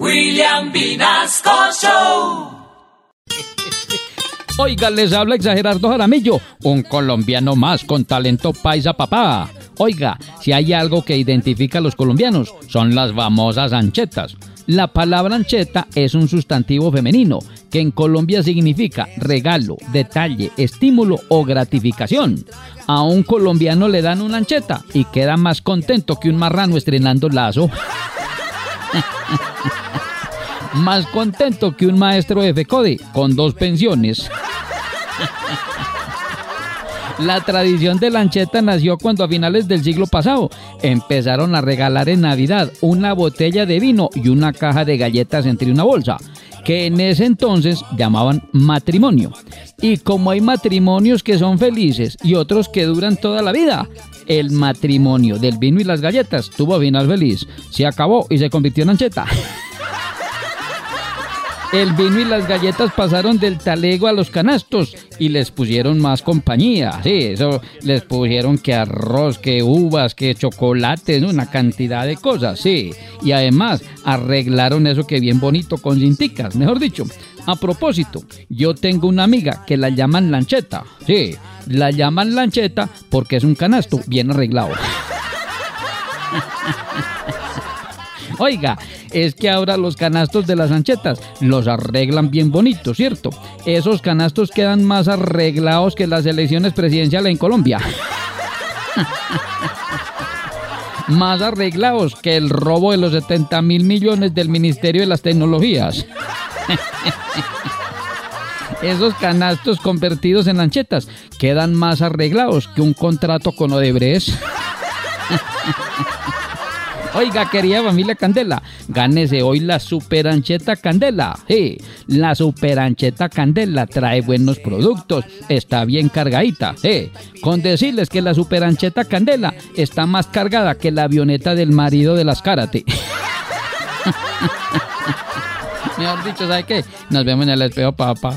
William Vinasco Show. Oiga, les habla Exagerardo Jaramillo, un colombiano más con talento paisa papá. Oiga, si hay algo que identifica a los colombianos, son las famosas anchetas. La palabra ancheta es un sustantivo femenino que en Colombia significa regalo, detalle, estímulo o gratificación. A un colombiano le dan una ancheta y queda más contento que un marrano estrenando lazo. Más contento que un maestro de FECODE con dos pensiones. La tradición de la ancheta nació cuando a finales del siglo pasado empezaron a regalar en Navidad una botella de vino y una caja de galletas entre una bolsa, que en ese entonces llamaban matrimonio. Y como hay matrimonios que son felices y otros que duran toda la vida, el matrimonio del vino y las galletas tuvo final feliz, se acabó y se convirtió en ancheta. El vino y las galletas pasaron del talego a los canastos y les pusieron más compañía. Sí, eso les pusieron que arroz, que uvas, que chocolates, una cantidad de cosas, sí. Y además arreglaron eso que bien bonito con cinticas, mejor dicho. A propósito, yo tengo una amiga que la llaman lancheta. Sí, la llaman lancheta porque es un canasto bien arreglado. Oiga, es que ahora los canastos de las anchetas los arreglan bien bonitos, ¿cierto? Esos canastos quedan más arreglados que las elecciones presidenciales en Colombia. más arreglados que el robo de los 70 mil millones del Ministerio de las Tecnologías. Esos canastos convertidos en anchetas quedan más arreglados que un contrato con Odebrecht. Oiga, querida familia Candela, gánese hoy la superancheta Candela. Sí, la superancheta Candela trae buenos productos, está bien cargadita. Sí, con decirles que la superancheta Candela está más cargada que la avioneta del marido de las karate. Mejor dicho, ¿sabe qué? Nos vemos en el espejo, papá.